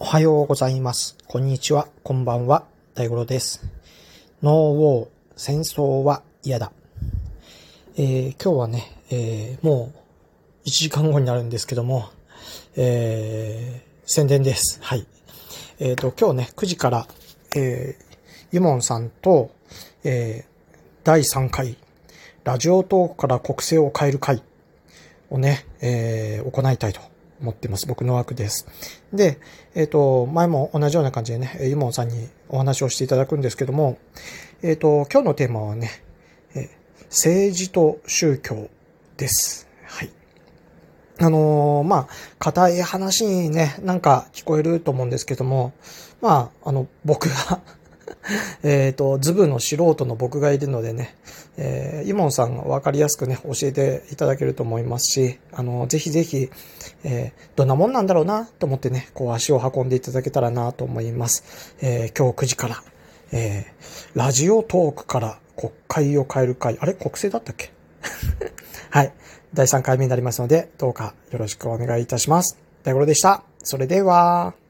おはようございます。こんにちは。こんばんは。大五郎です。ノーウォー、戦争は嫌だ。えー今日はね、えーもう1時間後になるんですけども、えー宣伝です。はい。えっ、と、今日ね、9時から、えーユモンさんと、えー第3回、ラジオトークから国政を変える会をね、えー行いたいと思ってます。僕の枠です。で、えっ、と、前も同じような感じでね、ユモンさんにお話をしていただくんですけども、えっ、と、今日のテーマはね、え政治と宗教です。はい。あのーまあ、硬い話にね、なんか聞こえると思うんですけども、まあ、あの、僕が えっと、ズブの素人の僕がいるのでね、えー、イモンさんがわかりやすくね、教えていただけると思いますし、あの、ぜひぜひ、えーどんなもんなんだろうなと思ってね、こう足を運んでいただけたらなと思います。えー今日9時から、えーラジオトークから国会を変える会、あれ？国政だったっけ？はい。第3回目になりますので、どうかよろしくお願いいたします。大五郎でした。それでは。